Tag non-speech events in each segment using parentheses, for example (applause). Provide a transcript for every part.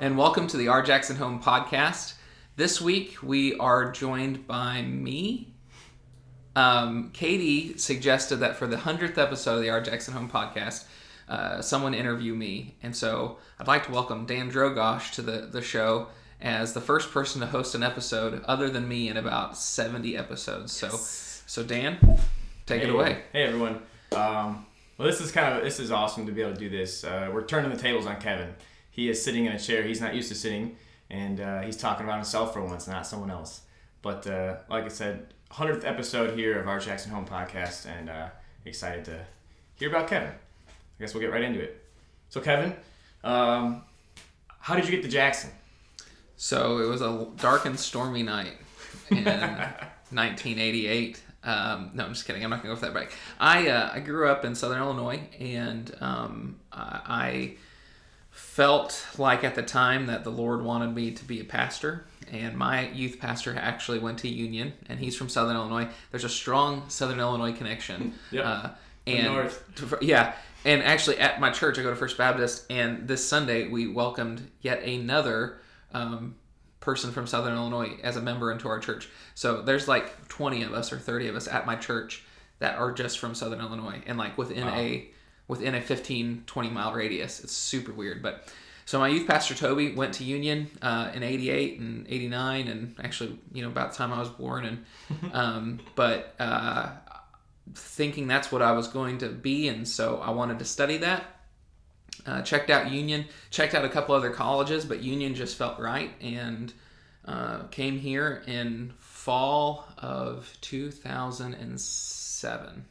and welcome to the Our Jackson Home Podcast. This week we are joined by me. Um, Katie suggested that for the 100th episode of the Our Jackson Home Podcast, uh, someone interview me. And so I'd like to welcome Dan Drogosh to the, the show as the first person to host an episode other than me in about 70 episodes. So, so Dan, take hey, it away. Hey everyone. Um, well, this is kind of this is awesome to be able to do this. Uh, we're turning the tables on Kevin. He is sitting in a chair he's not used to sitting, and uh, he's talking about himself for once, not someone else. But uh, like I said, hundredth episode here of our Jackson Home podcast, and uh, excited to hear about Kevin. I guess we'll get right into it. So Kevin, um, how did you get to Jackson? So it was a dark and stormy night in (laughs) 1988. Um, no, I'm just kidding. I'm not gonna go for that back. I uh, I grew up in Southern Illinois, and um, I felt like at the time that the Lord wanted me to be a pastor. And my youth pastor actually went to Union, and he's from Southern Illinois. There's a strong Southern Illinois connection. (laughs) Yep. Uh, and North. yeah, and actually at my church, I go to First Baptist, and this Sunday we welcomed yet another um, person from Southern Illinois as a member into our church. So there's like 20 of us or 30 of us at my church that are just from Southern Illinois, and like within Wow. a within a 15 20 mile radius. It's super weird, but. So my youth pastor Toby went to Union uh, in '88 and '89, and actually, you know, about the time I was born. And (laughs) um, but uh, thinking that's what I was going to be, and so I wanted to study that. Uh, checked out Union, checked out a couple other colleges, but Union just felt right, and uh, came here in fall of 2007.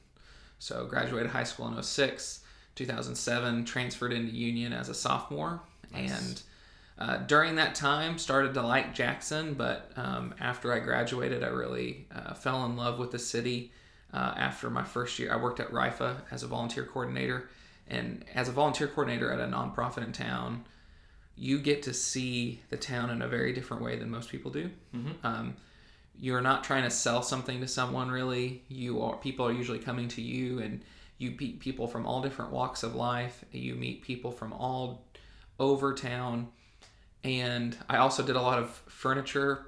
So graduated high school in 06, 2007, transferred into Union as a sophomore, and uh, during that time started to like Jackson. But um, after I graduated, I really uh, fell in love with the city. Uh, after my first year, I worked at RIFA as a volunteer coordinator, and as a volunteer coordinator at a nonprofit in town, you get to see the town in a very different way than most people do. Um, you're not trying to sell something to someone really. You are people are usually coming to you, and you meet people from all different walks of life. You meet people from all over town, and I also did a lot of furniture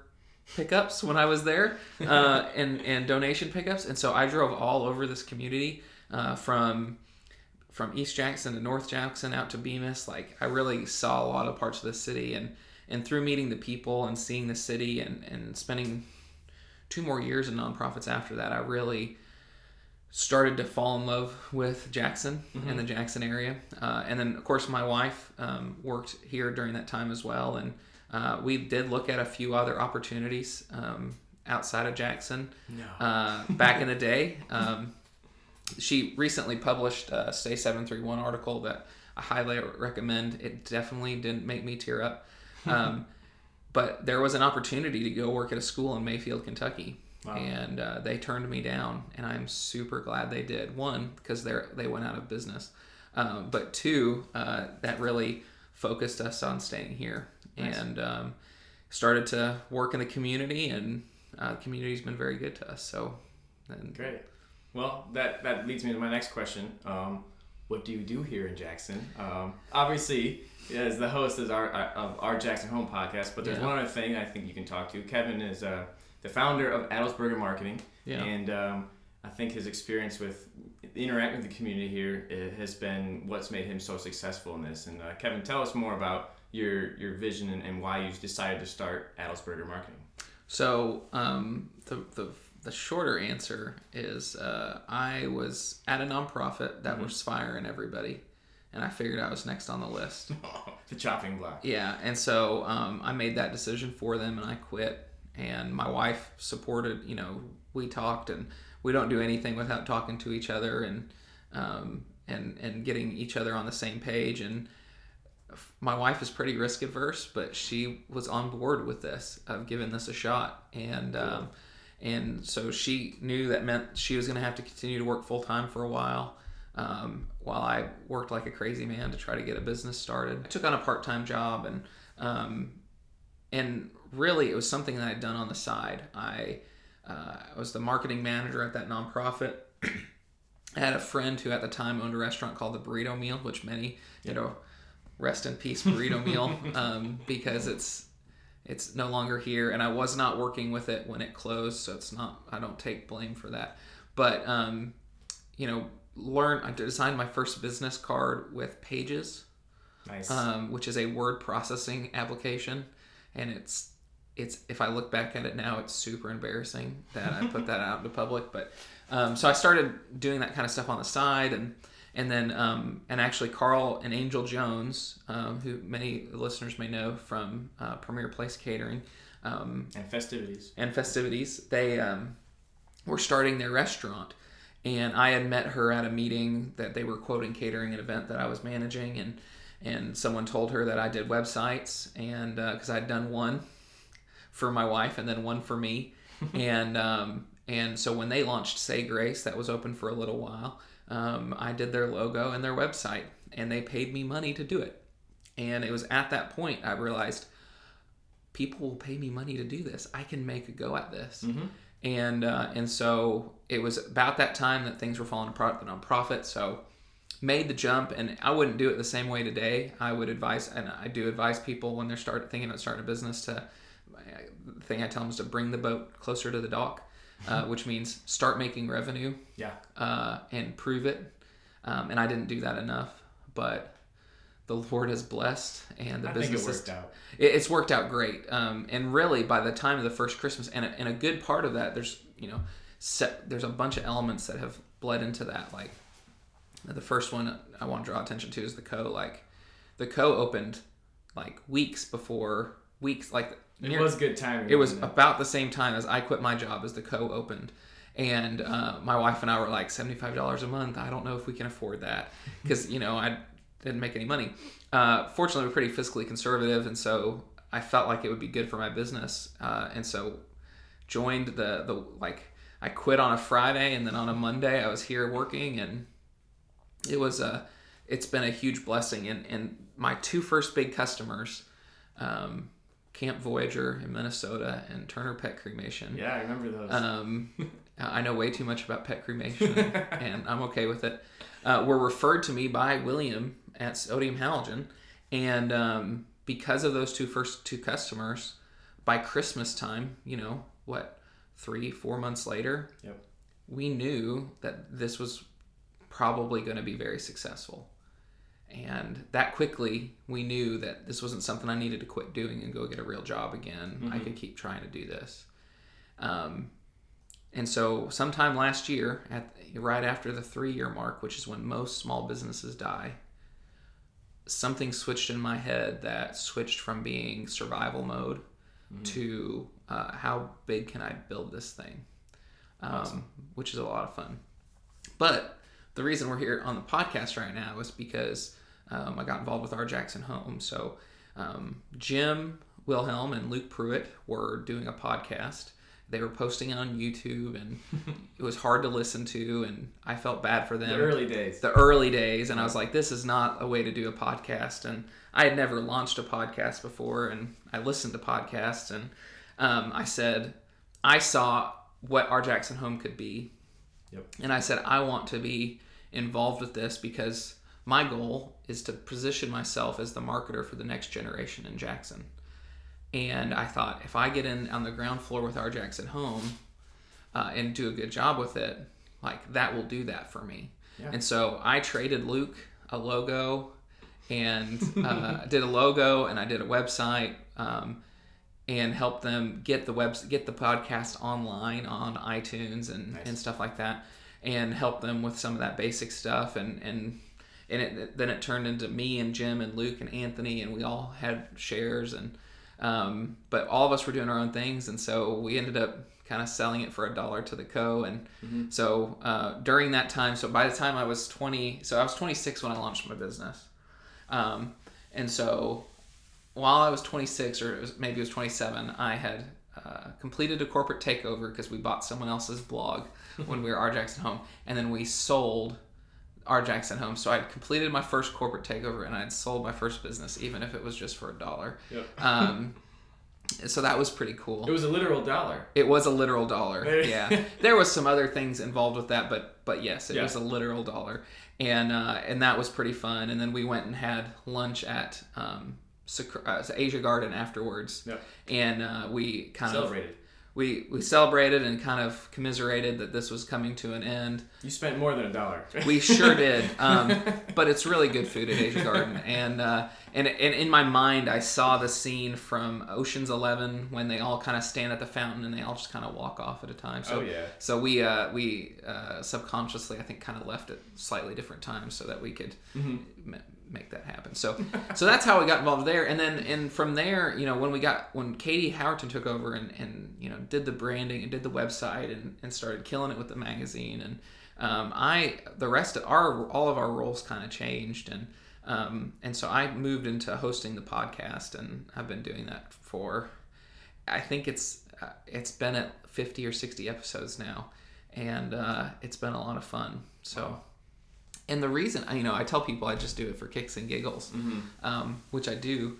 pickups when I was there, uh, (laughs) and and donation pickups, and so I drove all over this community uh, from from East Jackson to North Jackson out to Bemis. Like I really saw a lot of parts of the city, and and through meeting the people and seeing the city and and spending two more years in nonprofits after that, I really started to fall in love with Jackson and the Jackson area. Uh, and then, of course, my wife um, worked here during that time as well. And uh, we did look at a few other opportunities um, outside of Jackson No. uh, back in the day. Um, she recently published a Stay 731 article that I highly recommend. It definitely didn't make me tear up. (laughs) Um, but there was an opportunity to go work at a school in Mayfield, Kentucky. Wow. And uh, they turned me down, and I'm super glad they did. One, because they they went out of business, um, but two, uh, that really focused us on staying here Nice. and um, started to work in the community, and uh, the community's been very good to us. So, and Great. Well, that that leads me to my next question. Um, what do you do here in Jackson? Um, obviously, as the host is our of our Jackson Home podcast, but there's Yeah. one other thing I think you can talk to. Kevin is uh, the founder of Adelsberger Marketing, Yeah. and um, I think his experience with interacting with the community here uh, has been what's made him so successful in this. And uh, Kevin, tell us more about your your vision and, and why you decided to start Adelsberger Marketing. So um, the, the the shorter answer is uh, I was at a nonprofit that was firing everybody, and I figured I was next on the list. (laughs) the chopping block. Yeah, and so um, I made that decision for them, and I quit. And my wife supported. You know, we talked, and we don't do anything without talking to each other and um, and and getting each other on the same page. And my wife is pretty risk adverse, but she was on board with this of giving this a shot, and um, and so she knew that meant she was going to have to continue to work full time for a while. Um, while I worked like a crazy man to try to get a business started, I took on a part time job, and um, and really it was something that I'd done on the side. I uh, I was the marketing manager at that nonprofit. (clears throat) I had a friend who at the time owned a restaurant called the Burrito Meal, which many you know rest in peace burrito meal (laughs) um, because it's it's no longer here and i was not working with it when it closed so it's not i don't take blame for that but um, you know learn i designed my first business card with pages Nice. um, which is a word processing application and it's it's if i look back at it now it's super embarrassing that i put that out into public but um, so i started doing that kind of stuff on the side and and then um, and actually carl and angel jones um, who many listeners may know from uh, premier place catering um, and festivities. and festivities, they um, were starting their restaurant. And I had met her at a meeting that they were quoting catering an event that I was managing, and and someone told her that I did websites, and because I'd done one for my wife and then one for me, (laughs) and um, and so when they launched Say Grace, that was open for a little while. Um, I did their logo and their website, and they paid me money to do it. And it was at that point I realized people will pay me money to do this. I can make a go at this. Mhm. And uh, and so it was about that time that things were falling apart the nonprofit. So made the jump, and I wouldn't do it the same way today. I would advise, and I do advise people when they're start thinking about starting a business to. Thing I tell them is to bring the boat closer to the dock, uh, (laughs) which means start making revenue Yeah. uh, and prove it. Um, and I didn't do that enough, but the Lord has blessed, and the I think business it is worked out. it, it's worked out great. Um, and really, by the time of the first Christmas, and a, and a good part of that, there's you know, set, there's a bunch of elements that have bled into that. Like the first one I want to draw attention to is the co. Like the co opened like weeks before weeks like It was good timing. it was it? about the same time as I quit my job as the co opened. And uh, my wife and I were like $75 a month. I don't know if we can afford that (laughs) because, you know, I didn't make any money. Uh, fortunately, we're pretty fiscally conservative. And so I felt like it would be good for my business. Uh, and so joined the, the, like, I quit on a Friday and then on a Monday I was here working and it was a, it's been a huge blessing. And, and my two first big customers, um, Camp Voyager in Minnesota and Turner Pet Cremation. Yeah, I remember those. Um, (laughs) I know way too much about pet cremation, (laughs) and I'm okay with it. Uh, were referred to me by William at Sodium Halogen, and um, because of those two first two customers, by Christmas time, you know what, three four months later, Yep. we knew that this was probably going to be very successful. And that quickly, we knew that this wasn't something I needed to quit doing and go get a real job again. I could keep trying to do this. Um, and so, sometime last year, at right after the three-year mark, which is when most small businesses die, something switched in my head that switched from being survival mode to uh, how big can I build this thing, um, which is a lot of fun. But the reason we're here on the podcast right now is because um, I got involved with our Jackson Home. So um, Jim Wilhelm and Luke Pruitt were doing a podcast. They were posting it on YouTube, and (laughs) it was hard to listen to, and I felt bad for them the early days. the early days and I was like this is not a way to do a podcast and I had never launched a podcast before and I listened to podcasts and um, I said I saw what our Jackson home could be Yep. and I said I want to be involved with this because my goal is to position myself as the marketer for the next generation in Jackson and I thought if I get in on the ground floor with our Jackson home uh, and do a good job with it like that will do that for me Yeah. and so I traded Luke a logo and uh, (laughs) did a logo and I did a website um, and helped them get the web get the podcast online on iTunes and, Nice. and stuff like that and help them with some of that basic stuff and and and it, then it turned into me and Jim and Luke and Anthony and we all had shares and um, but all of us were doing our own things and so we ended up kind of selling it for a dollar to the co and so uh, during that time so by the time i was 20 so i was 26 when i launched my business. Um, and so while i was 26 or it was, maybe it was 27 i had uh, completed a corporate takeover because we bought someone else's blog (laughs) when we were our jackson home and then we sold our jackson home so i'd completed my first corporate takeover and i'd sold my first business even if it was just for a dollar Yep. um, So that was pretty cool. It was a literal dollar. It was a literal dollar. yeah, there was some other things involved with that, but but yes, it Yeah. was a literal dollar, and uh, and that was pretty fun. And then we went and had lunch at um, uh, Asia Garden afterwards, Yep. and uh, we kind of Celebrated. of we we celebrated and kind of commiserated that this was coming to an end. You spent more than a dollar. We sure (laughs) did, um, but it's really good food at Asia Garden, and uh, and and in my mind, I saw the scene from Ocean's Eleven when they all kind of stand at the fountain and they all just kind of walk off at a time. So Oh, yeah. so we uh, we uh, subconsciously, I think, kind of left at slightly different times so that we could Mm-hmm. Make that happen. So (laughs) so that's how we got involved there, and then and from there, you know, when we got when Katie Howerton took over and and you know did the branding and did the website and and started killing it with the magazine and. Um, I the rest of our all of our roles kind of changed and um, and so I moved into hosting the podcast and I've been doing that for I think it's uh, it's been at 50 or 60 episodes now and uh, it's been a lot of fun so and the reason you know I tell people I just do it for kicks and giggles um, which I do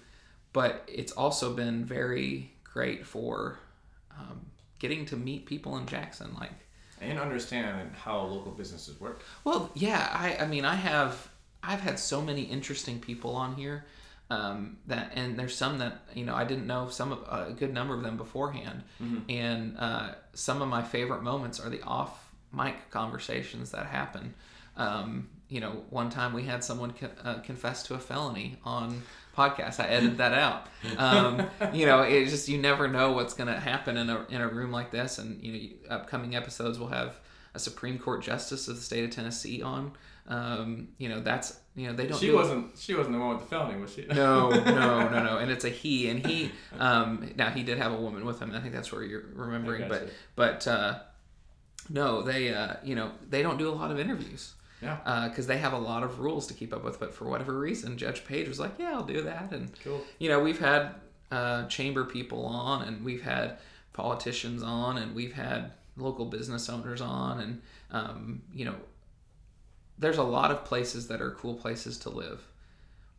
but it's also been very great for um, getting to meet people in Jackson like and understand how local businesses work. well, yeah, I, I mean, I have, I've had so many interesting people on here, um, that, and there's some that you know I didn't know some of a good number of them beforehand, and uh, some of my favorite moments are the off mic conversations that happen. Um, you know, one time we had someone co- uh, confess to a felony on podcast. I edited that out. Um, (laughs) you know, it just you never know what's going to happen in a in a room like this, and you know, upcoming episodes will have a Supreme Court justice of the state of Tennessee on. Um, you know, that's you know they don't. She do wasn't. She wasn't the one with the felony, was she? no, (laughs) no, no, no. And it's a he, and he. Um, now he did have a woman with him. I think that's where you're remembering. But gotcha. but uh, no, they uh, you know they don't do a lot of interviews Yeah. because they have a lot of rules to keep up with. But for whatever reason, Judge Page was like, "Yeah, I'll do that." And Cool. you know, we've had uh, chamber people on, and we've had politicians on, and we've had local business owners on, and um, you know, there's a lot of places that are cool places to live,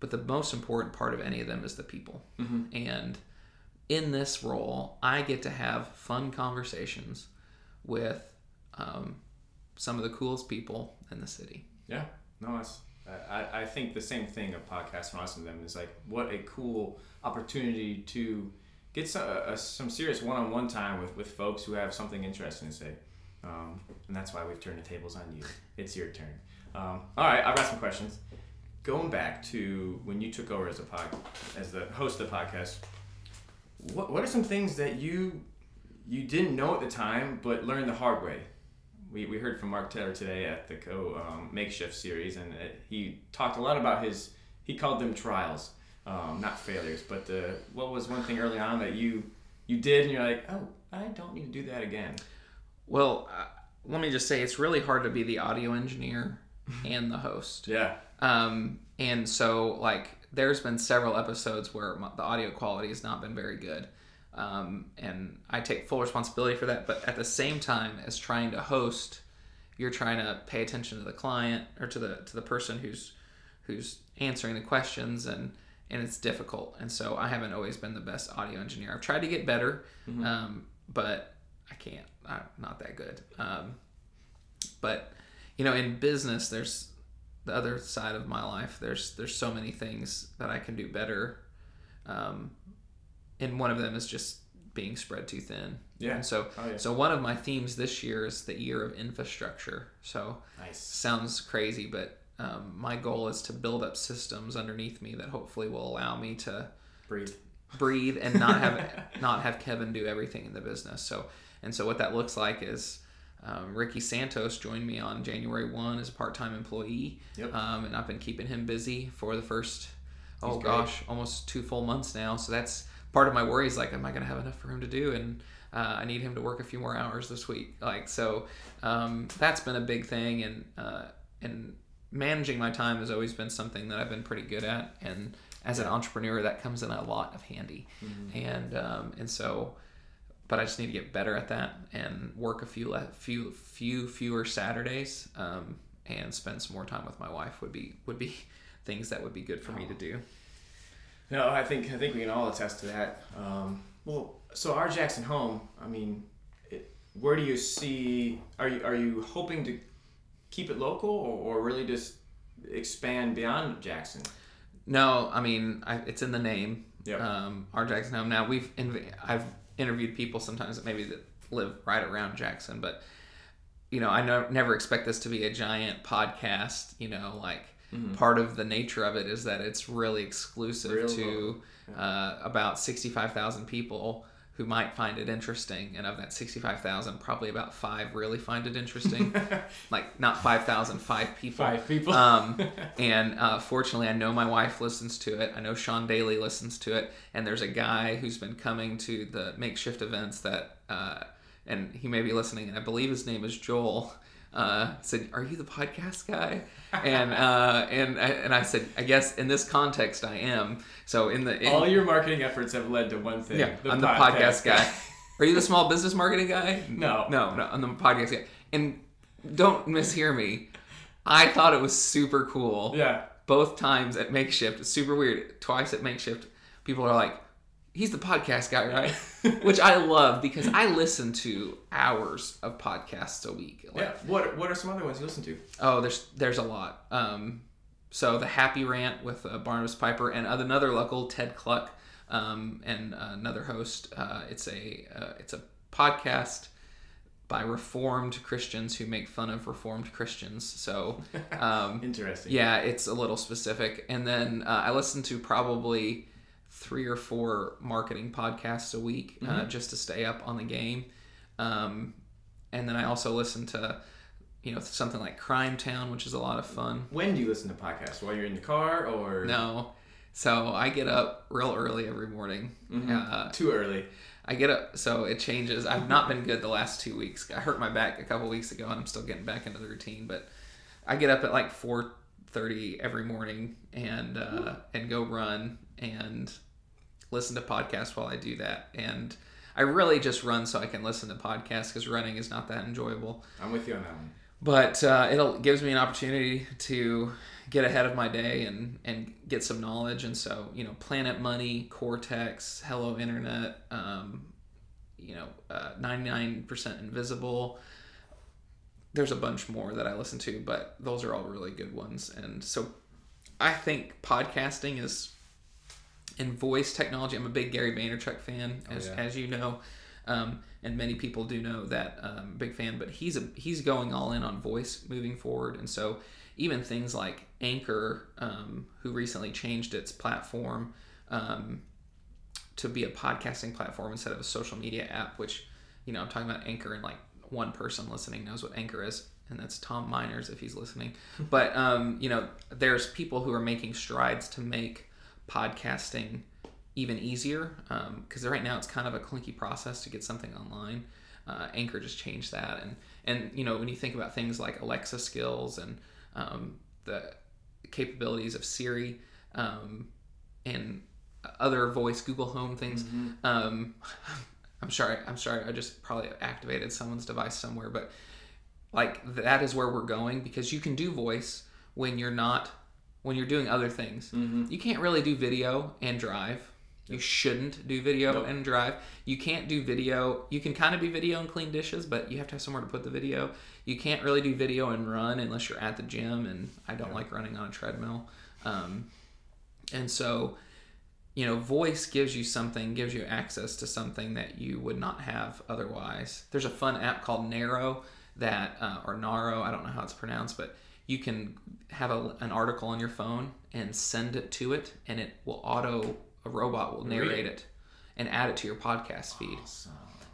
but the most important part of any of them is the people. And in this role, I get to have fun conversations with um, some of the coolest people in the city. Yeah. No, that's. I, I- think the same thing of podcasts when I them is like what a cool opportunity to get some, uh, some serious one-on-one time with, with folks who have something interesting to say, um, and that's why we've turned the tables on you. It's your turn. Um, all right, I've got some questions. Going back to when you took over as a pod, as the host of the podcast, what what are some things that you you didn't know at the time but learned the hard way? We, we heard from Mark Taylor today at the co um, makeshift series, and uh, he talked a lot about his. He called them trials, um, not failures. But the, what was one thing early on that you you did, and you're like, oh, I don't need to do that again. Well, uh, let me just say it's really hard to be the audio engineer (laughs) and the host. Yeah. Um, and so, like, there's been several episodes where the audio quality has not been very good. Um, and I take full responsibility for that. But at the same time as trying to host, you're trying to pay attention to the client or to the to the person who's who's answering the questions and and it's difficult. And so I haven't always been the best audio engineer. I've tried to get better, um, but I can't. I'm not that good. Um, but you know, in business, there's the other side of my life. There's there's so many things that I can do better, um, and one of them is just being spread too thin. Yeah. And so Oh, yeah. so one of my themes this year is the year of infrastructure. So Nice. sounds crazy, but um, my goal is to build up systems underneath me that hopefully will allow me to Breathe. breathe and not have (laughs) not have Kevin do everything in the business. So and so what that looks like is um, Ricky Santos joined me on January one as a part time employee, Yep. um, and I've been keeping him busy for the first oh great. gosh almost two full months now. So that's part of my worry is like, am I going to have enough for him to do? And uh, I need him to work a few more hours this week. Like so, um, that's been a big thing, and uh, and managing my time has always been something that I've been pretty good at, and as an entrepreneur, that comes in a lot of handy, and um, and so, but I just need to get better at that and work a few le- few few fewer Saturdays, um, and spend some more time with my wife would be would be (laughs) things that would be good for me to do. No, I think I think we can all attest to that. Um, Well, so our Jackson home. I mean, it, where do you see? Are you are you hoping to keep it local or, or really just expand beyond Jackson? No, I mean I, it's in the name. Yep. Um, our Jackson home. Now we've inv- I've interviewed people sometimes that maybe that live right around Jackson, but you know I no, never expect this to be a giant podcast. You know, like part of the nature of it is that it's really exclusive Real to uh, about sixty five thousand people who might find it interesting, and of that sixty five thousand, probably about five really find it interesting. (laughs) like not 5,000, five people. Five people. um, (laughs) and uh, fortunately, I know my wife listens to it. I know Sean Daly listens to it. And there's a guy who's been coming to the makeshift events that, uh, and he may be listening, and I believe his name is Joel. Uh, said, "Are you the podcast guy?" And uh, and I, and I said, "I guess in this context, I am." So in the in, All your marketing efforts have led to one thing. yeah, I'm the podcast guy. (laughs) Are you the small business marketing guy? No. No, no, I'm the podcast guy. And don't mishear me. I thought it was super cool. Yeah. Both times at Makeshift, super weird. Twice at Makeshift, people are like, he's the podcast guy, right? (laughs) Which I love because I listen to hours of podcasts a week. Like, Yeah. What What are some other ones you listen to? Oh, there's there's a lot. Um, so the Happy Rant with uh, Barnabas Piper and another local Ted Kluck um, and another host. Uh, it's a uh, it's a podcast by Reformed Christians who make fun of Reformed Christians. So (laughs) um, Interesting. yeah, it's a little specific. And then uh, I listen to probably three or four marketing podcasts a week uh, just to stay up on the game. Um, and then I also listen to, you know, something like Crimetown, which is a lot of fun. When do you listen to podcasts? While you're in the car or No, so I get up real early every morning. Uh, too early? I get up, so it changes. I've not been good the last two weeks. I hurt my back a couple weeks ago, and I'm still getting back into the routine. But I get up at like four thirty every morning and uh, and go run and listen to podcasts while I do that. And I really just run so I can listen to podcasts because running is not that enjoyable. I'm with you on that one. But uh, it'll gives me an opportunity to get ahead of my day and and get some knowledge. And so you know, Planet Money, Cortex, Hello Internet, um, you know, nine percent Invisible. There's a bunch more that I listen to, but those are all really good ones. And so I think podcasting is in voice technology. I'm a big Gary Vaynerchuk fan, as, yeah. as you know, um, and many people do know that. Um, big fan, but he's a he's going all in on voice moving forward, and so even things like Anchor, um, who recently changed its platform um, to be a podcasting platform instead of a social media app, which you know I'm talking about Anchor and like one person listening knows what Anchor is. And that's Tom Miners if he's listening. (laughs) But um, you know, there's people who are making strides to make podcasting even easier because right now it's kind of a clunky process to get something online. Uh, Anchor just changed that, and and you know when you think about things like Alexa skills and um, the capabilities of Siri um, and other voice Google Home things. Um, I'm sorry, I'm sorry, I just probably activated someone's device somewhere, but like that is where we're going because you can do voice when you're not when you're doing other things. You can't really do video and drive. You shouldn't do video and drive. You can't do video. You can kind of do video and clean dishes, but you have to have somewhere to put the video. You can't really do video and run unless you're at the gym, and I don't like running on a treadmill. Um, and so, you know, voice gives you something, gives you access to something that you would not have otherwise. There's a fun app called Narro that, uh, or Naro, I don't know how it's pronounced, but you can have a, an article on your phone and send it to it, and it will auto, a robot will narrate it and add it to your podcast feed.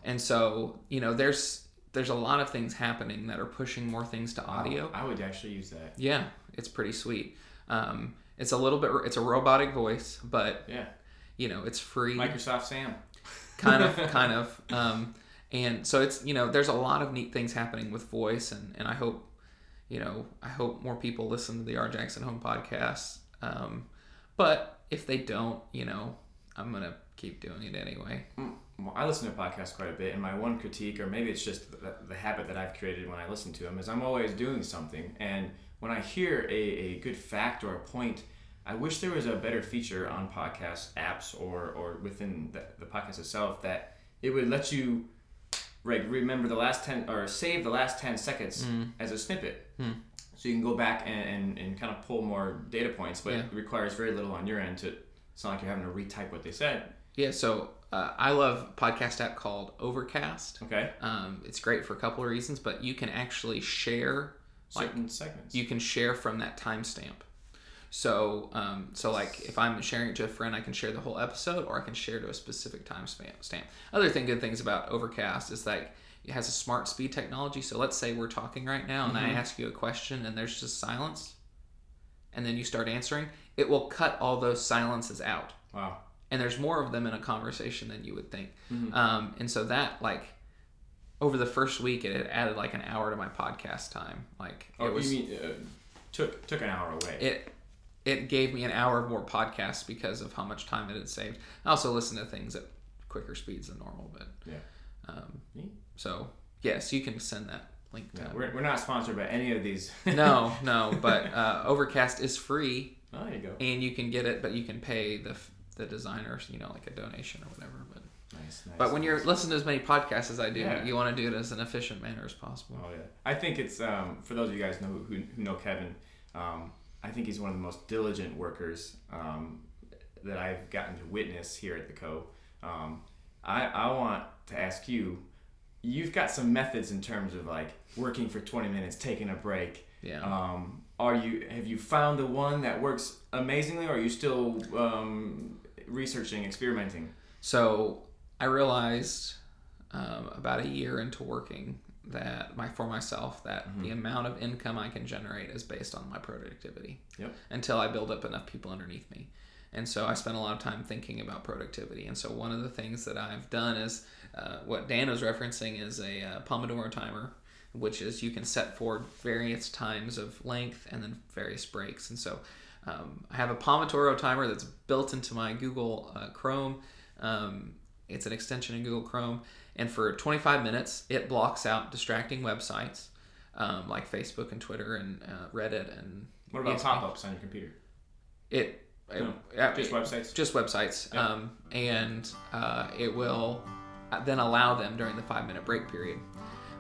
And so, you know, there's there's a lot of things happening that are pushing more things to audio. I would actually use that. Yeah, it's pretty sweet. Um, it's a little bit, it's a robotic voice, but Yeah. you know, it's free, Microsoft Sam. kind of, (laughs) kind of. Um, and so it's, you know, there's a lot of neat things happening with voice, and and I hope, you know, I hope more people listen to the Our Jackson Home podcast. Um, but if they don't, you know, I'm gonna keep doing it anyway. Well, I listen to podcasts quite a bit, and my one critique, or maybe it's just the, the habit that I've created when I listen to them, is I'm always doing something. And when I hear a, a good fact or a point, I wish there was a better feature on podcast apps or or within the, the podcast itself that it would let you like remember the last 10 or save the last 10 seconds Mm. as a snippet Hmm. so you can go back and, and, and kind of pull more data points but Yeah. it requires very little on your end to it's not like you're having to retype what they said Yeah, so uh, I love a podcast app called Overcast. okay Um, it's great for a couple of reasons, but you can actually share like certain segments you can share from that timestamp. So, um, so like if I'm sharing it to a friend, I can share the whole episode, or I can share to a specific time Stamp. Other thing, good things about Overcast is that it has a smart speed technology. So let's say we're talking right now, and I ask you a question, and there's just silence, and then you start answering. It will cut all those silences out wow and there's more of them in a conversation than you would think. Mhm. Um, and so that like over the first week, it had added like an hour to my podcast time. Like oh it was you mean uh, took took an hour away it it gave me an hour of more podcasts because of how much time it had saved. I also listen to things at quicker speeds than normal, but Yeah. Um, so yes, you can send that link to. Yeah, we're, we're not sponsored by any of these (laughs) no, no, (laughs) but uh, Overcast is free, oh there you go and you can get it, but you can pay the the designers, you know, like a donation or whatever. But nice, nice But when you're listening to as many podcasts as I do, Yeah. you want to do it as an efficient manner as possible. Oh yeah, I think it's um, for those of you guys know who, who know Kevin. Um, I think he's one of the most diligent workers um, that I've gotten to witness here at the Co. Um, I I want to ask you. You've got some methods in terms of like working for 20 minutes, taking a break. Yeah. Um, are you have you found the one that works amazingly, or are you still um, researching, experimenting? So I realized um, about a year into working that my for myself that Mm-hmm. the amount of income I can generate is based on my productivity. Yep. Until I build up enough people underneath me. And so I spent a lot of time thinking about productivity. And so one of the things that I've done is uh, what Dan was referencing is a uh, Pomodoro timer, which is you can set for various times of length and then various breaks. And so um, I have a Pomodoro timer that's built into my Google uh, Chrome. Um, it's an extension in Google Chrome. And for 25 minutes, it blocks out distracting websites um, like Facebook and Twitter and uh, Reddit and What about pop-ups on your computer? It, it- No, Just it- websites. just websites, Yeah. um, and uh, it will then allow them during the five minute break period,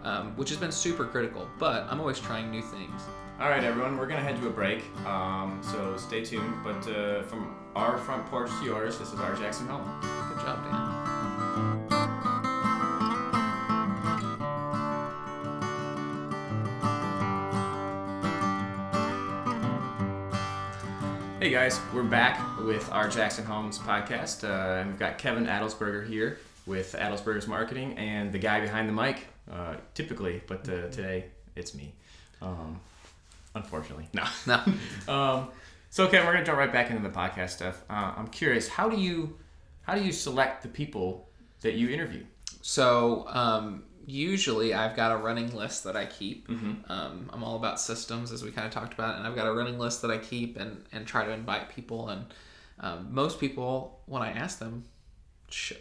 um, which has been super critical. But I'm always trying new things. All right, everyone, we're gonna head to a break. Um, so stay tuned. But uh, from our front porch to yours, this is our Jackson Home. Good job, Dan. Hey guys, we're back with our Jackson Homes podcast. Uh, and we've got Kevin Adelsberger here with Adelsberger's Marketing and the guy behind the mic, uh, typically, but uh, today it's me. Um, unfortunately, no. (laughs) No, (laughs) Um, so Kevin, we're gonna jump right back into the podcast stuff. Uh, I'm curious, how do you how do you select the people that you interview? so um, usually I've got a running list that I keep. Mm-hmm. Um, I'm all about systems, as we kind of talked about, and I've got a running list that I keep and and try to invite people. And um, most people, when I ask them, sh-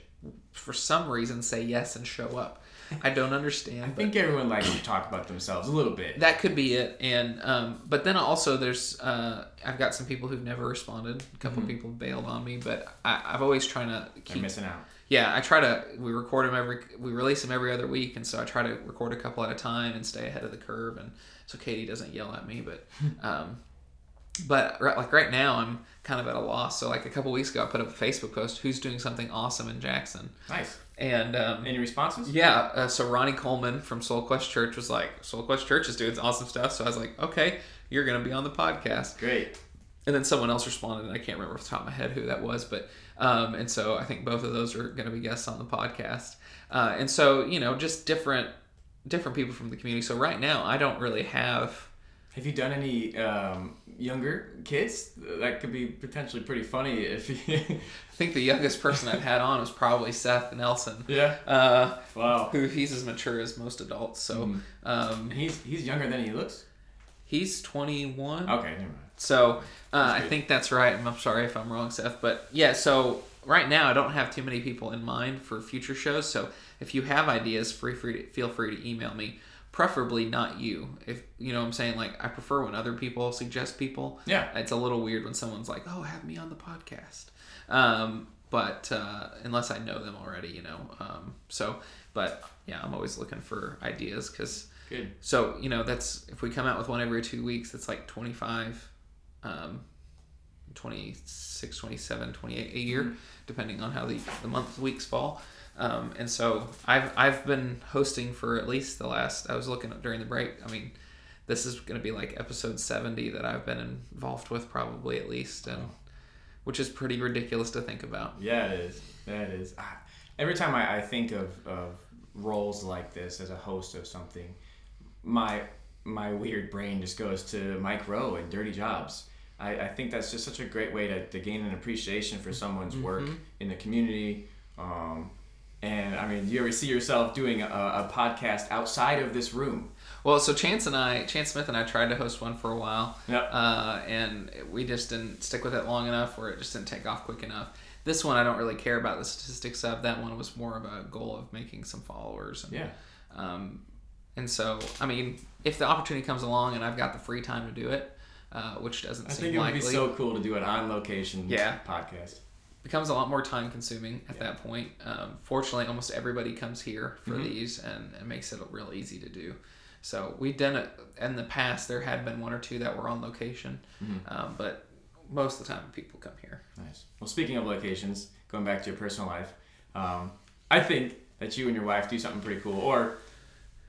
for some reason, say yes and show up. I don't understand. I think everyone likes to talk about themselves a little bit. that could be it and um, but then also there's uh, i've got some people who've never responded a couple of people bailed on me but I, i've always trying to They're keep missing out. Yeah i try to we record them every we release them every other week and so i try to record a couple at a time and stay ahead of the curve and so katie doesn't yell at me but (laughs) um, but right, like right now i'm kind of at a loss so like a couple weeks ago i put up a facebook post who's doing something awesome in jackson Nice. and um, Any responses? yeah, uh, so Ronnie Coleman from Soul Quest Church was like, Soul Quest Church is doing awesome stuff. So I was like, okay, you're going to be on the podcast. Great. And then someone else responded, and I can't remember off the top of my head who that was. But, um, and so I think both of those are going to be guests on the podcast. Uh, and so, you know, just different, different people from the community. So right now, I don't really have, Have you done any um, younger kids? That could be potentially pretty funny if you. (laughs) I think the youngest person I've had on was probably Seth Nelson. yeah. Uh, Wow. who he's as mature as most adults. So, Mhm. um, He's he's younger than he looks. he's 21. Okay, never mind. So uh, I think that's right. I'm sorry if I'm wrong, Seth. But yeah, so right now I don't have too many people in mind for future shows. So if you have ideas, free free to, feel free to email me. preferably not you. If you know what I'm saying, like I prefer when other people suggest people. Yeah. It's a little weird when someone's like, "Oh, have me on the podcast." Um, but uh, unless I know them already, you know. Um, so, but yeah, I'm always looking for ideas because. Good. So you know that's if we come out with one every two weeks, it's like 25, um, 26, 27, 28 a year, depending on how the the month weeks fall. Um, and so I've I've been hosting for at least the last. I was looking up during the break. I mean, this is going to be like episode 70 that I've been involved with, probably at least, and which is pretty ridiculous to think about. Yeah, it is. Yeah, it is. Ah, Every time I, I think of, of roles like this as a host of something, my my weird brain just goes to Mike Rowe and Dirty Jobs. I, I think that's just such a great way to, to gain an appreciation for someone's work in the community. Um, and I mean, do you ever see yourself doing a, a podcast outside of this room? Well, so Chance and I, Chance Smith and I tried to host one for a while. Yep. Uh, and we just didn't stick with it long enough, or it just didn't take off quick enough. This one, I don't really care about the statistics of. That one was more of a goal of making some followers. And, Yeah. Um, and so, I mean, if the opportunity comes along and I've got the free time to do it, uh, which doesn't I seem think it would likely, be so cool to do an on location Yeah. podcast. becomes a lot more time consuming at that point. Um, fortunately, almost everybody comes here for Mhm. these, and it makes it real easy to do. So we've done it in the past. There had been one or two that were on location, Mhm. um, but most of the time people come here. Nice. Well, speaking of locations, going back to your personal life, um, I think that you and your wife do something pretty cool, or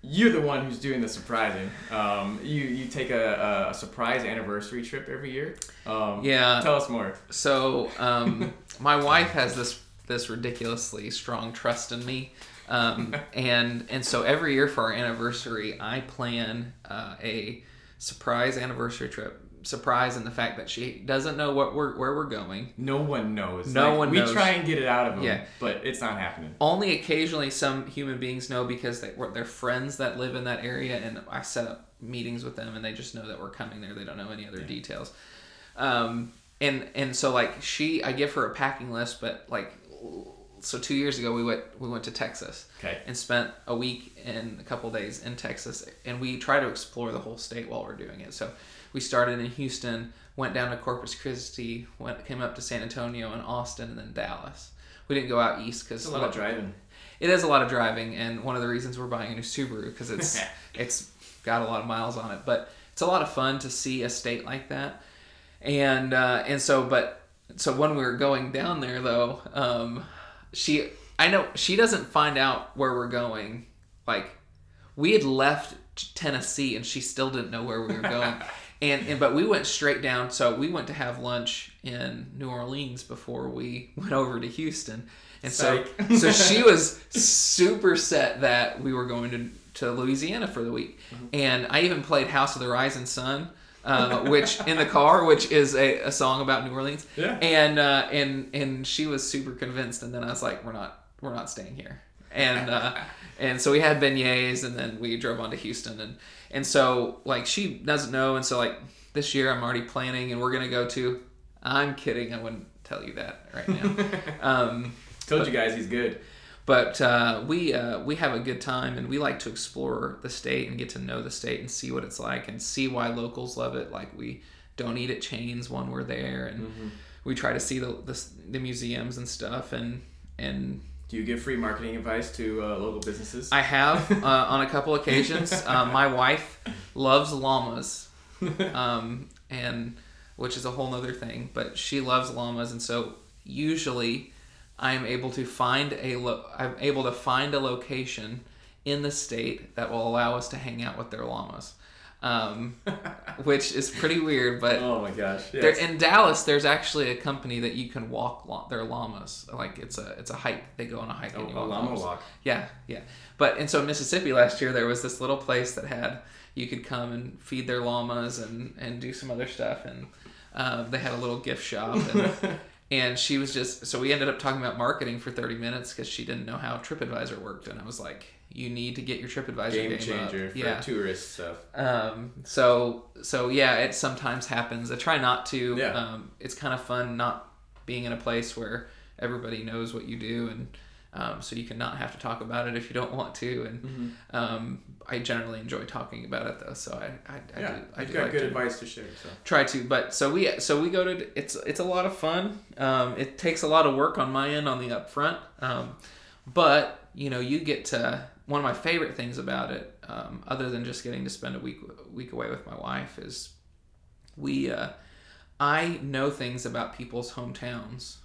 you're the one who's doing the surprising. Um, you you take a, a surprise anniversary trip every year. Um, Yeah. Tell us more. So um, (laughs) my wife has this this ridiculously strong trust in me, um, (laughs) and and so every year for our anniversary, I plan uh, a surprise anniversary trip. Surprise in the fact that she doesn't know what we're where we're going. No one knows. No one we knows. try and get it out of them, Yeah. but it's not happening. Only occasionally some human beings know because they, they're friends that live in that area, and I set up meetings with them, and they just know that we're coming there. They don't know any other details. Um, and and so like she, I give her a packing list, but like so two years ago we went we went to Texas Okay. and spent a week and a couple days in Texas, and we try to explore the whole state while we're doing it. So we started in Houston, went down to Corpus Christi, went came up to San Antonio and Austin, and then Dallas. We didn't go out east because It's a lot of driving. it is a lot of driving, and one of the reasons we're buying a new Subaru because it's (laughs) it's got a lot of miles on it. But it's a lot of fun to see a state like that, and uh, and so but so when we were going down there though, um, she I know she doesn't find out where we're going. Like we had left Tennessee, and she still didn't know where we were going. (laughs) And, and but we went straight down so we went to have lunch in new orleans before we went over to houston and so Psych. so she was super set that we were going to, to louisiana for the week mm-hmm. and i even played house of the rising sun uh, which in the car which is a, a song about new orleans Yeah. and uh, and and she was super convinced and then i was like we're not we're not staying here and uh, (laughs) and so we had beignets and then we drove on to houston and and so like she doesn't know and so like this year i'm already planning and we're gonna go to i'm kidding i wouldn't tell you that right now (laughs) um, Told you guys he's good. But uh, we uh, we have a good time and we like to explore the state and get to know the state and see what it's like and see why locals love it like we don't eat at chains when we're there and we try to see the, the the museums and stuff and and Do you give free marketing advice to uh, local businesses? I have uh, on a couple occasions. (laughs) Uh, my wife loves llamas, um, and which is a whole other thing. But she loves llamas, and so usually I'm able to find a lo- I'm able to find a location in the state that will allow us to hang out with their llamas, um, (laughs) which is pretty weird. But oh my gosh. Yes. in Dallas, there's actually a company that you can walk la- their llamas. Like it's a it's a hike. They go on a hike. Oh, and you a llama llamas. walk. Yeah, yeah. But and so in Mississippi last year there was this little place that had you could come and feed their llamas and and do some other stuff and uh, they had a little gift shop and (laughs) and she was just so we ended up talking about marketing for 30 minutes because she didn't know how TripAdvisor worked and I was like you need to get your TripAdvisor Game game changer up. for yeah. tourist stuff. Um, so so yeah, it sometimes happens. I try not to. Yeah. Um, it's kind of fun not being in a place where everybody knows what you do, and um, so you can not have to talk about it if you don't want to. And Mm-hmm. um, I generally enjoy talking about it though, so I I, I yeah, do I you've do got like good to advice to share. So try to. But so we so we go to it's it's a lot of fun. Um, it takes a lot of work on my end on the upfront, um, but you know you get to one of my favorite things about it, um, other than just getting to spend a week week away with my wife, is we uh, I know things about people's hometowns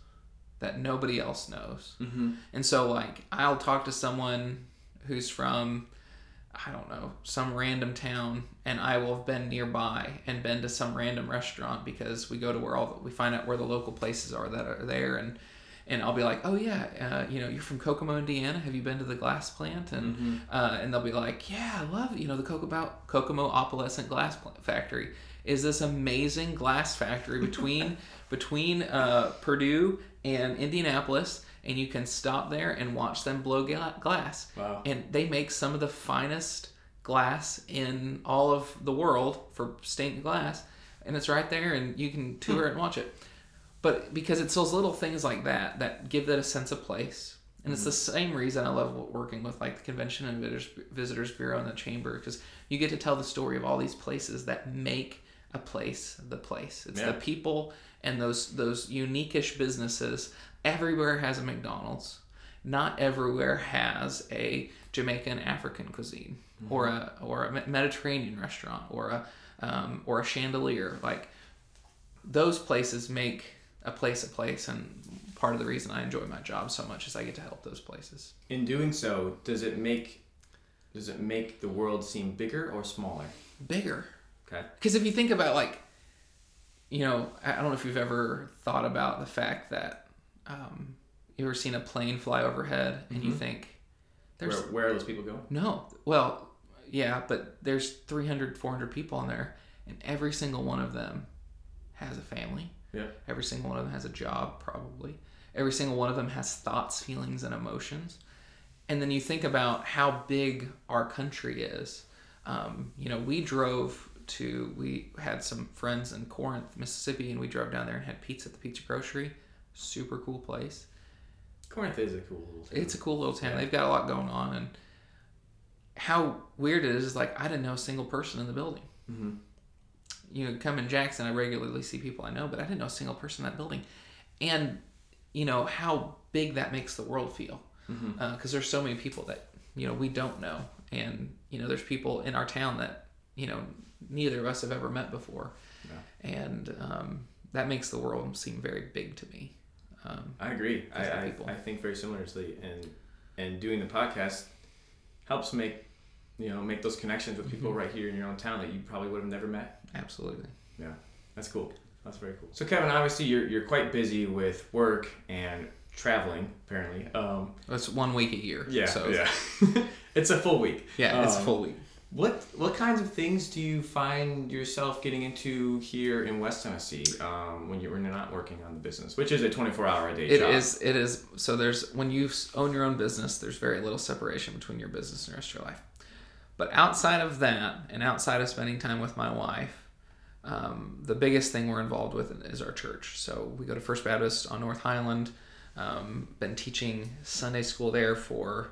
that nobody else knows. mm-hmm. And so, like, I'll talk to someone who's from, I don't know, some random town, and I will have been nearby and been to some random restaurant because we go to where all the, we find out where the local places are that are there, and and I'll be like, oh yeah, uh, you know, you're from Kokomo, Indiana. Have you been to the glass plant? And Mm-hmm. uh, and they'll be like, yeah, I love you know the Kokomo Kokomo opalescent glass plant factory is this amazing glass factory between (laughs) between uh, Purdue and Indianapolis, and you can stop there and watch them blow glass. Wow. And they make some of the finest glass in all of the world for stained glass, and it's right there, and you can tour hmm. it and watch it. But because it's those little things like that that give it a sense of place. And it's hmm. the same reason I love working with like the Convention and Visitors, Visitors Bureau and the Chamber because you get to tell the story of all these places that make a place the place. It's Yeah. the people and those those unique-ish businesses. Everywhere has a McDonald's. Not everywhere has a Jamaican African cuisine or a or a Mediterranean restaurant or a um, or a chandelier. Like those places make a place a place, and part of the reason I enjoy my job so much is I get to help those places. In doing so, does it make does it make the world seem bigger or smaller? Bigger. Okay. Because if you think about like, you know, I don't know if you've ever thought about the fact that um, you ever seen a plane fly overhead and you think there's Where, where are those people going? no, well, yeah, but there's 300, 400 people on there, and every single one of them has a family. Yeah. Every single one of them has a job, probably. Every single one of them has thoughts, feelings, and emotions. And then you think about how big our country is. Um, you know, we drove to, we had some friends in Corinth, Mississippi, and we drove down there and had pizza at the Pizza Grocery. Super cool place. Corinth is a cool little town. It's a cool little town. Yeah. They've got a lot going on, and how weird it is. is Like I didn't know a single person in the building. hmm You know, come in Jackson, I regularly see people I know, but I didn't know a single person in that building, and you know how big that makes the world feel because there's so many people that you know we don't know, and you know there's people in our town that you know neither of us have ever met before, and um, that makes the world seem very big to me. Um, I agree. I, I. I think very similarly, and and doing the podcast helps make you know make those connections with people Mm-hmm. right here in your own town that you probably would have never met. absolutely. Yeah, that's cool. That's very cool. So Kevin, obviously you're you're quite busy with work and traveling. Apparently, um, It's one week a year. yeah, So yeah. (laughs) it's a full week. yeah, it's a Um, full week. What what kinds of things do you find yourself getting into here in West Tennessee um, when you're when you're not working on the business, which is a 24 hour a day It job? is. It is. So there's when you own your own business, there's very little separation between your business and the rest of your life. But outside of that, and outside of spending time with my wife, um, the biggest thing we're involved with is our church. So we go to First Baptist on North Highland. Um, been teaching Sunday school there for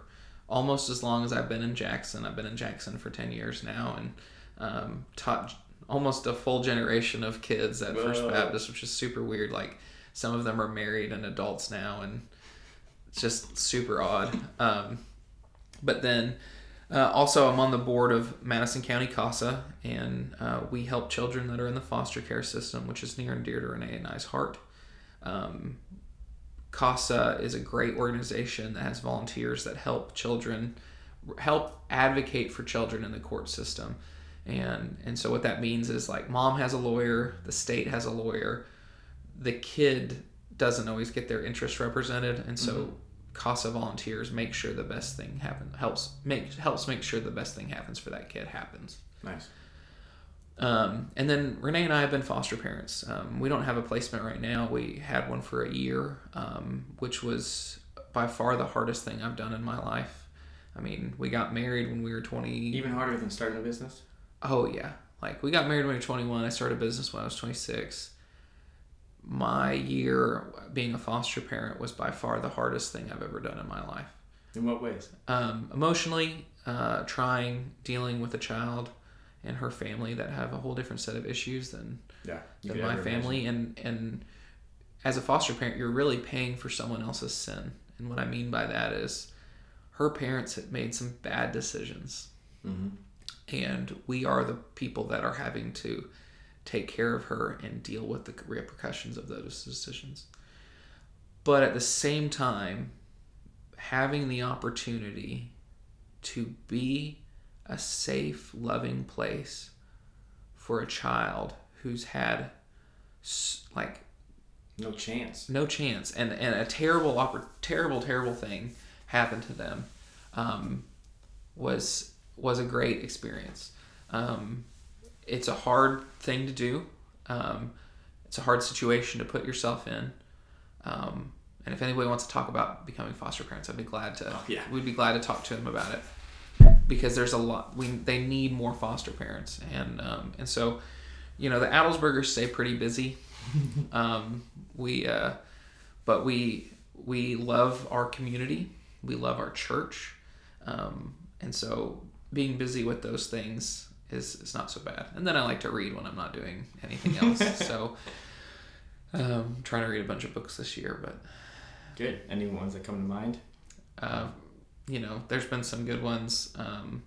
almost as long as I've been in Jackson. I've been in Jackson for ten years now, and um, taught almost a full generation of kids at First Baptist, which is super weird. Like some of them are married and adults now, and it's just super odd. Um, but then uh, also, I'm on the board of Madison County CASA, and uh, we help children that are in the foster care system, which is near and dear to Renee and I's heart. Um, CASA is a great organization that has volunteers that help children, help advocate for children in the court system. And, and so what that means is like mom has a lawyer, the state has a lawyer, the kid doesn't always get their interests represented, and so mm-hmm. CASA volunteers make sure the best thing happens. Helps make helps make sure the best thing happens for that kid happens. nice. Um, and then Renee and I have been foster parents. Um, we don't have a placement right now. We had one for a year, um, which was by far the hardest thing I've done in my life. I mean, we got married when we were 20. Even harder than starting a business. Oh, yeah. Like, we got married when we were 21. I started a business when I was 26. my year being a foster parent was by far the hardest thing I've ever done in my life. In what ways? Um, emotionally, uh, trying dealing with a child and her family that have a whole different set of issues than Yeah. than my family and and as a foster parent you're really paying for someone else's sin and what i mean by that is her parents had made some bad decisions imagine. and we are the people that are having to take care of her and deal with the repercussions of those decisions but at the same time having the opportunity to be a safe loving place for a child who's had like. No chance. no chance and and a terrible oppor- terrible terrible thing happened to them um, was was a great experience um, it's a hard thing to do um, it's a hard situation to put yourself in um, and if anybody wants to talk about becoming foster parents I'd be glad to Oh, yeah. we'd be glad to talk to them about it because there's a lot we they need more foster parents. And um, and so you know the Adelsbergers stay pretty busy. (laughs) Um, we uh, but we we love our community. We love our church. Um, and so being busy with those things is, is not so bad. And then I like to read when I'm not doing anything else. (laughs) So um, trying to read a bunch of books this year but Good. Any ones that come to mind? uh, you know there's been some good ones um,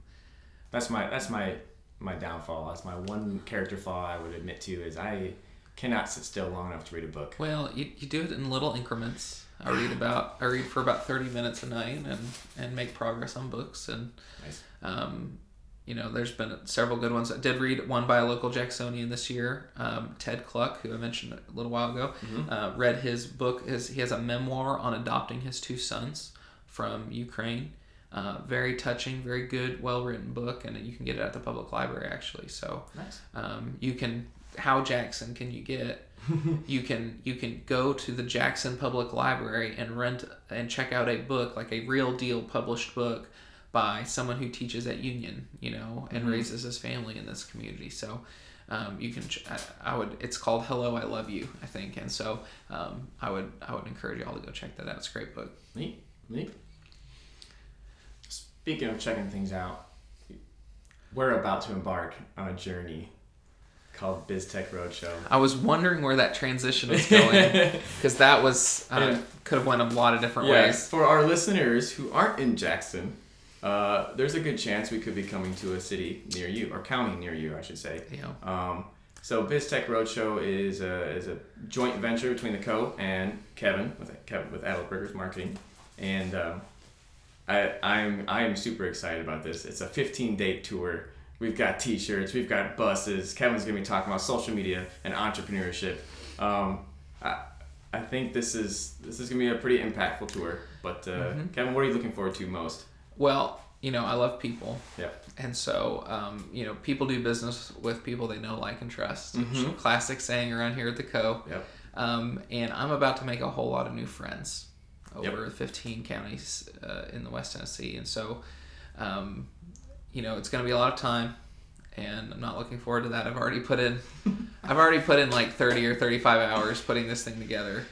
That's my that's my my downfall. That's my one character flaw I would admit to is I cannot sit still long enough to read a book. Well, you, you do it in little increments. I read about I read for about thirty minutes a night and and make progress on books and Nice. um, you know there's been several good ones. I did read one by a local Jacksonian this year, um, Ted Kluck, who I mentioned a little while ago. Uh, read his book. His he has a memoir on adopting his two sons from Ukraine. Uh, very touching, very good, well written book, and you can get it at the public library actually. So Nice. um, you can how Jackson can you get? (laughs) you can you can go to the Jackson Public Library and rent and check out a book like a real deal published book by someone who teaches at Union, you know, and raises his family in this community. So um, you can ch- I, I would it's called Hello I Love You I think, and so um, I would I would encourage y'all to go check that out. It's a great book. Neat. Neat. Speaking of checking things out, we're about to embark on a journey called BizTech Roadshow. I was wondering where that transition was going (laughs) because that was Yeah. could have went a lot of different Yeah, ways. for our listeners who aren't in Jackson, uh, there's a good chance we could be coming to a city near you, or county near you, I should say. Know, Um, so BizTech Roadshow is a, is a joint venture between the Co and Kevin with Kevin with Adelsbergers Marketing, and um, I I'm I am super excited about this. It's a 15 day tour. We've got T-shirts, we've got buses. Kevin's gonna be talking about social media and entrepreneurship. Um, I, I think this is this is gonna be a pretty impactful tour. But uh, Kevin, what are you looking forward to most? well, you know, I love people. Yeah. And so, um, you know, people do business with people they know, like, and trust. Mhm. Classic saying around here at the Co. Yep. Um, and I'm about to make a whole lot of new friends Yep. over 15 counties uh, in the West Tennessee. And so, um, you know, it's going to be a lot of time. And I'm not looking forward to that. I've already put in, (laughs) I've already put in like 30 or 35 hours putting this thing together.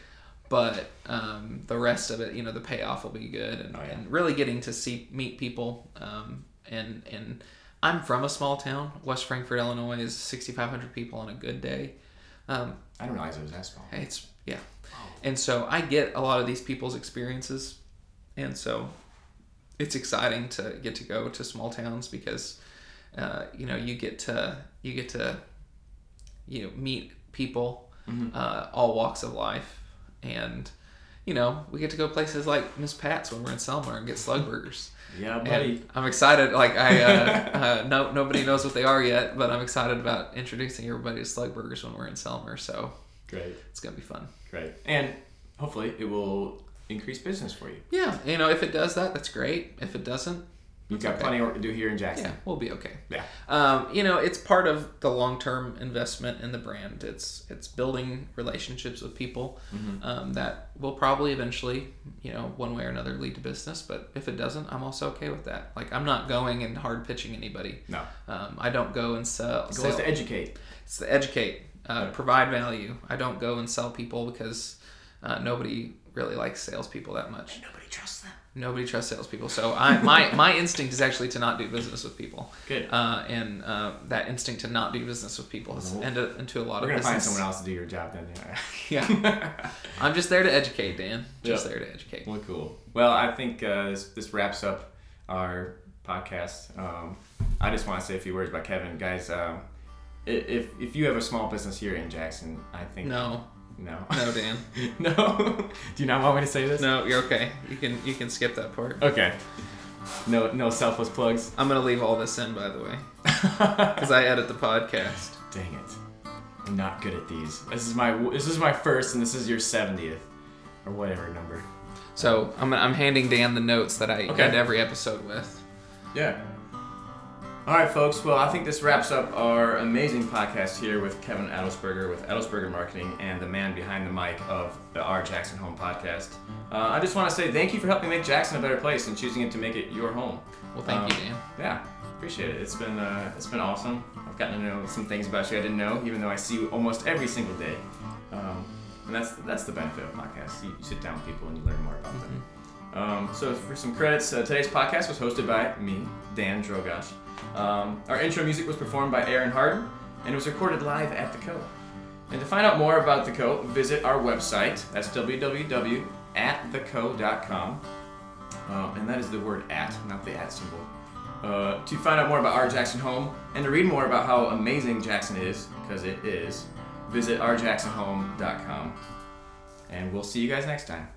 But um, the rest of it, you know, the payoff will be good, and, Oh, yeah. and really getting to see meet people. Um, and and I'm from a small town. West Frankfort, Illinois, is 6,500 people on a good day. Um, I didn't realize it was that small. it's yeah, and so I get a lot of these people's experiences, and so it's exciting to get to go to small towns because uh, you know you get to you get to you know meet people uh, all walks of life, and you know we get to go places like Miss Pat's when we're in Selmer and get slug burgers. (laughs) Yeah, buddy. And I'm excited. Like I, uh, (laughs) uh, no, nobody knows what they are yet, but I'm excited about introducing everybody to slug burgers when we're in Selmer. So Great. it's gonna be fun. Great. And hopefully it will increase business for you. Yeah, you know, if it does that, that's great. If it doesn't, You've got okay. plenty of work to do here in Jackson. yeah, we'll be okay. Yeah. Um, you know, it's part of the long-term investment in the brand. It's it's building relationships with people um, that will probably eventually, you know, one way or another lead to business. But if it doesn't, I'm also okay with that. Like I'm not going and hard pitching anybody. No. Um, I don't go and sell. The goal is to educate. It's to educate. Uh, provide value. I don't go and sell people because uh, nobody really likes salespeople that much. Nobody trusts them. Nobody trusts salespeople. So I, my, (laughs) my instinct is actually to not do business with people. Good. Uh, and uh, that instinct to not do business with people has Well, ended into a lot We're of gonna find business. someone else to do your job then. Yeah. (laughs) Yeah. I'm just there to educate, Dan. Just Yeah. there to educate. Well, cool. Well, I think uh, this, this wraps up our podcast. Um, I just want to say a few words about Kevin, guys. Um, i- if if you have a small business here in Jackson, I think No, no, no, Dan. (laughs) no. Do you not want me to say this? No, you're okay. You can you can skip that part. Okay. No, no selfless plugs. I'm gonna leave all this in, by the way, (laughs) because I edit the podcast. Dang it! I'm not good at these. This is my this is my first, and this is your seventieth, or whatever number. So I'm I'm handing Dan the notes that I Okay. end every episode with. Yeah. All right, folks. Well, I think this wraps up our amazing podcast here with Kevin Adelsberger with Adelsberger Marketing and the man behind the mic of the Our Jackson Home podcast. Uh, I just want to say thank you for helping make Jackson a better place and choosing it to make it your home. Well, thank you, Um, Dan. Yeah, appreciate it. It's been uh, it's been awesome. I've gotten to know some things about you I didn't know, even though I see you almost every single day. Um, and that's that's the benefit of podcasts. You, you sit down with people and you learn more about them. Um, so for some credits, uh, today's podcast was hosted by me, Dan Drogosh. Um, our intro music was performed by Aaron Harden, and it was recorded live at the Co. And to find out more about the Co, visit our website. That's www.attheco.com. Um, and that is the word at, not the at symbol. Uh, to find out more about our Jackson Home and to read more about how amazing Jackson is, because it is, visit rjacksonhome.com. And we'll see you guys next time.